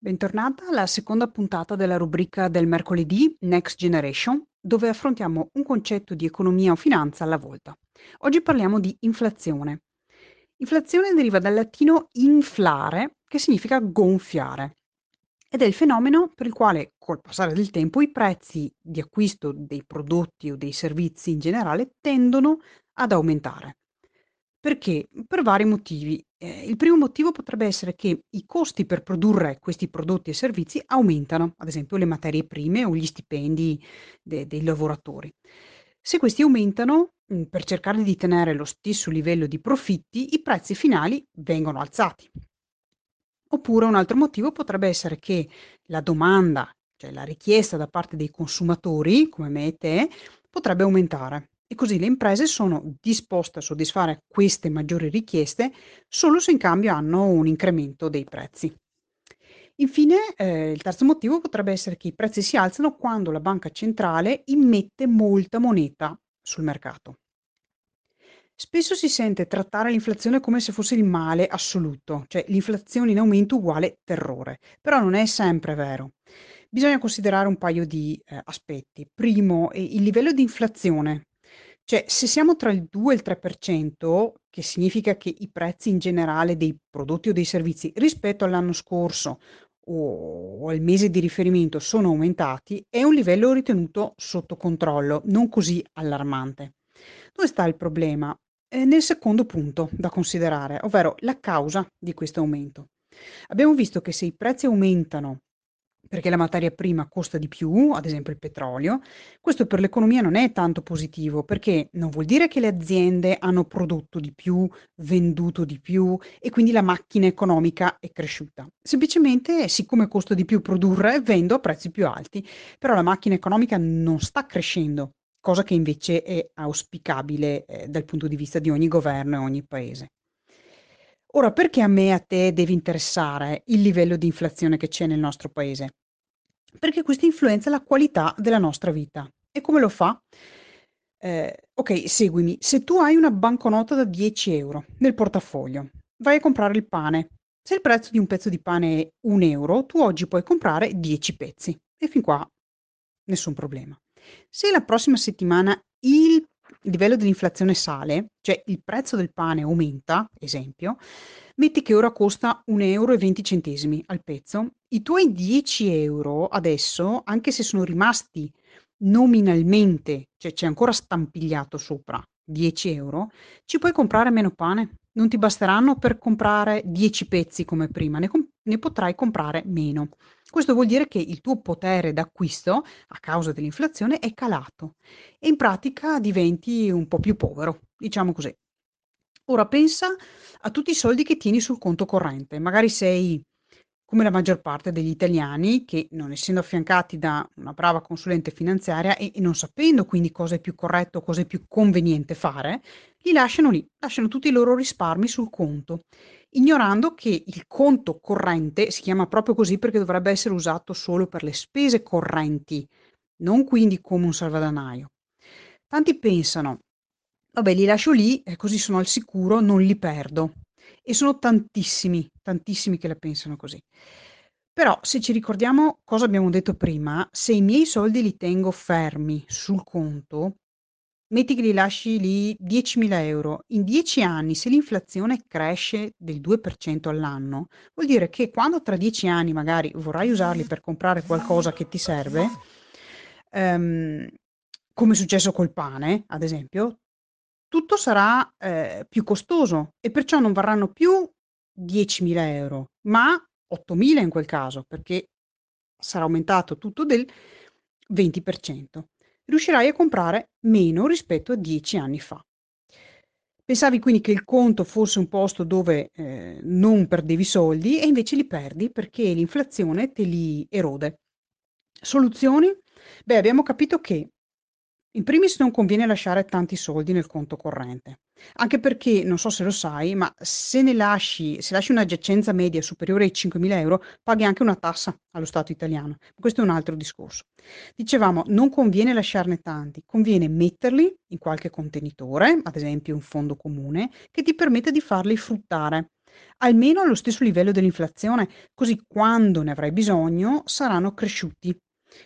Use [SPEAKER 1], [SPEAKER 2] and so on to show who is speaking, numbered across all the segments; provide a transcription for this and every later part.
[SPEAKER 1] Bentornata alla seconda puntata della rubrica del mercoledì Next Generation, dove affrontiamo un concetto di economia o finanza alla volta. Oggi parliamo di inflazione. Inflazione deriva dal latino inflare, che significa gonfiare, ed è il fenomeno per il quale col passare del tempo i prezzi di acquisto dei prodotti o dei servizi in generale tendono ad aumentare. Perché? Per vari motivi. Ehm, il primo motivo potrebbe essere che i costi per produrre questi prodotti e servizi aumentano, ad esempio le materie prime o gli stipendi de dei lavoratori. Se questi aumentano, mhmm, per cercare di tenere lo stesso livello di profitti, i prezzi finali vengono alzati. Oppure un altro motivo potrebbe essere che la domanda, cioè la richiesta da parte dei consumatori, come me e te, potrebbe aumentare. E così le imprese sono disposte a soddisfare queste maggiori richieste solo se in cambio hanno un incremento dei prezzi. Infine, eh, il terzo motivo potrebbe essere che i prezzi si alzano quando la banca centrale immette molta moneta sul mercato. Spesso si sente trattare l'inflazione come se fosse il male assoluto, cioè l'inflazione in aumento uguale terrore, però non è sempre vero. Bisogna considerare un paio di eh, aspetti. Primo, eh, il livello di inflazione cioè, se siamo tra il 2 e il 3%, che significa che i prezzi in generale dei prodotti o dei servizi rispetto all'anno scorso o, al mese di riferimento sono aumentati, è un livello ritenuto sotto controllo, non così allarmante. Dove sta il problema? Eh, nel secondo punto da considerare, ovvero la causa di questo aumento. Abbiamo visto che se i prezzi aumentano perché la materia prima costa di più, ad esempio il petrolio, questo per l'economia non è tanto positivo perché non vuol dire che le aziende hanno prodotto di più, venduto di più e quindi la macchina economica è cresciuta. Semplicemente, siccome costa di più produrre, vendo a prezzi più alti, però la macchina economica non sta crescendo, cosa che invece è auspicabile eh, dal punto di vista di ogni governo e ogni paese. Ora, perché a me e a te deve interessare il livello di inflazione che c'è nel nostro paese? Perché questo influenza la qualità della nostra vita. E come lo fa? Eh, ok, seguimi. Se tu hai una banconota da 10 euro nel portafoglio, vai a comprare il pane. Se il prezzo di un pezzo di pane è 1 euro, tu oggi puoi comprare 10 pezzi. E fin qua nessun problema. Se la prossima settimana il il livello dell'inflazione sale, cioè il prezzo del pane aumenta, esempio, metti che ora costa 1,20 euro al pezzo, i tuoi 10 euro adesso, anche se sono rimasti nominalmente, cioè c'è ancora stampigliato sopra 10 euro, ci puoi comprare meno pane. Non ti basteranno per comprare 10 pezzi come prima, ne, com- ne potrai comprare meno. Questo vuol dire che il tuo potere d'acquisto, a causa dell'inflazione, è calato e in pratica diventi un po' più povero, diciamo così. Ora pensa a tutti i soldi che tieni sul conto corrente. Magari sei come la maggior parte degli italiani che, non essendo affiancati da una brava consulente finanziaria e, e non sapendo quindi cosa è più corretto, cosa è più conveniente fare, li lasciano lì, lasciano tutti i loro risparmi sul conto ignorando che il conto corrente si chiama proprio così perché dovrebbe essere usato solo per le spese correnti, non quindi come un salvadanaio. Tanti pensano, vabbè li lascio lì così sono al sicuro, non li perdo. E sono tantissimi, tantissimi che la pensano così. Però se ci ricordiamo cosa abbiamo detto prima, se i miei soldi li tengo fermi sul conto, Metti che li lasci lì 10.000 euro. In 10 anni, se l'inflazione cresce del 2% all'anno, vuol dire che quando tra 10 anni magari vorrai usarli per comprare qualcosa che ti serve, ehm, come è successo col pane, ad esempio, tutto sarà eh, più costoso e perciò non varranno più 10.000 euro, ma 8.000 in quel caso, perché sarà aumentato tutto del 20% riuscirai a comprare meno rispetto a 10 anni fa. Pensavi quindi che il conto fosse un posto dove eh, non perdevi soldi e invece li perdi perché l'inflazione te li erode. Soluzioni? Beh, abbiamo capito che in primis non conviene lasciare tanti soldi nel conto corrente, anche perché, non so se lo sai, ma se ne lasci, se lasci una giacenza media superiore ai 5.000 euro, paghi anche una tassa allo Stato italiano. Questo è un altro discorso. Dicevamo, non conviene lasciarne tanti, conviene metterli in qualche contenitore, ad esempio un fondo comune, che ti permette di farli fruttare. almeno allo stesso livello dell'inflazione, così quando ne avrai bisogno saranno cresciuti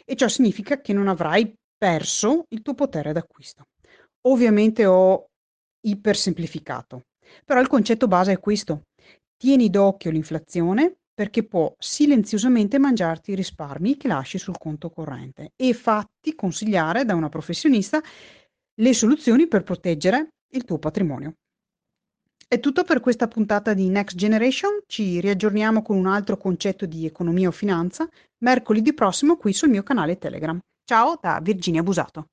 [SPEAKER 1] e ciò significa che non avrai perso il tuo potere d'acquisto. Ovviamente ho ipersemplificato, però il concetto base è questo. Tieni d'occhio l'inflazione perché può silenziosamente mangiarti i risparmi che lasci sul conto corrente e fatti consigliare da una professionista le soluzioni per proteggere il tuo patrimonio. È tutto per questa puntata di Next Generation, ci riaggiorniamo con un altro concetto di economia o finanza mercoledì prossimo qui sul mio canale Telegram. Ciao da Virginia Busato.